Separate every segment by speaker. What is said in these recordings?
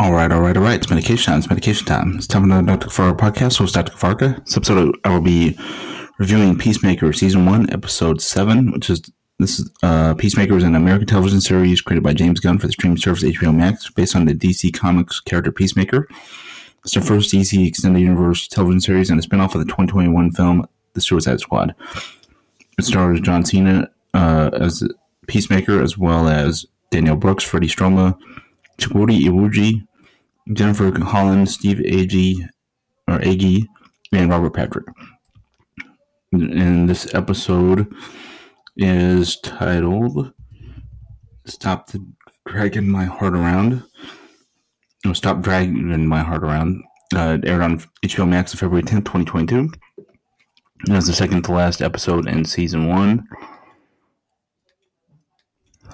Speaker 1: All right, all right, all right. It's medication time. It's medication time. It's time for the Dr. Kafarka podcast. Host Dr. Kafarka. This episode, I will be reviewing Peacemaker season one, episode seven, which is this is uh, Peacemaker is an American television series created by James Gunn for the streaming service HBO Max, based on the DC Comics character Peacemaker. It's the first DC extended universe television series and a spinoff of the 2021 film The Suicide Squad. It stars John Cena uh, as Peacemaker, as well as Daniel Brooks, Freddie Stroma, Chukwudi Iwuji, Jennifer Holland, Steve Agee, or Agee, and Robert Patrick. And this episode is titled "Stop the Dragging My Heart Around." No, "Stop Dragging My Heart Around." Uh, aired on HBO Max on February tenth, twenty twenty two. It was the second to last episode in season one.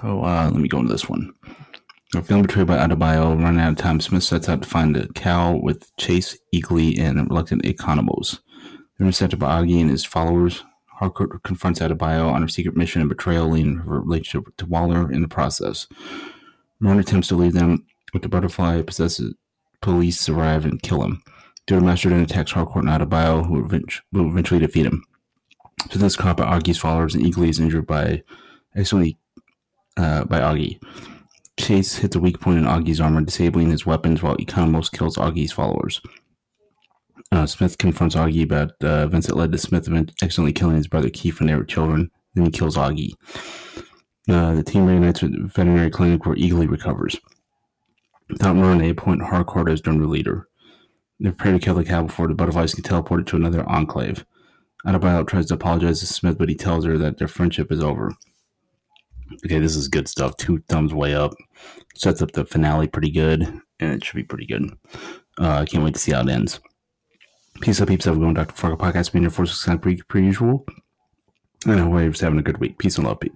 Speaker 1: So uh, let me go into this one. A feeling betrayed by Adebayo, running out of time, Smith sets out to find a cow with Chase, Eagly, and reluctant Economos. They're intercepted by Auggie and his followers. Harcourt confronts Adebayo on her secret mission and betrayal, leading her relationship to Waller in the process. Murn attempts to leave them, but the butterfly possesses police arrive and kill him. Their master then attacks Harcourt and Adebayo, who will eventually defeat him. To this cop, Auggie's followers and Eagly is injured by accidentally uh, by Auggie. Chase hits a weak point in Auggie's armor, disabling his weapons, while Economos kills Auggie's followers. Uh, Smith confronts Auggie about uh, events that led to Smith accidentally killing his brother Keith when they were children. Then he kills Auggie. Uh, the team reunites with the veterinary clinic where Eagly recovers. Without Murn, they appoint Harcourt as their leader. They prepare to kill the cow before the butterflies can teleport it to another enclave. Adebayo tries to apologize to Smith, but he tells her that their friendship is over. Okay, this is good stuff. Two thumbs way up. Sets up the finale pretty good, and it should be pretty good. Uh, I can't wait to see how it ends. Peace up, peeps. Everyone, Dr. Fargo Podcast being here for six per, per usual. And I hope everyone's having a good week. Peace and love, peeps.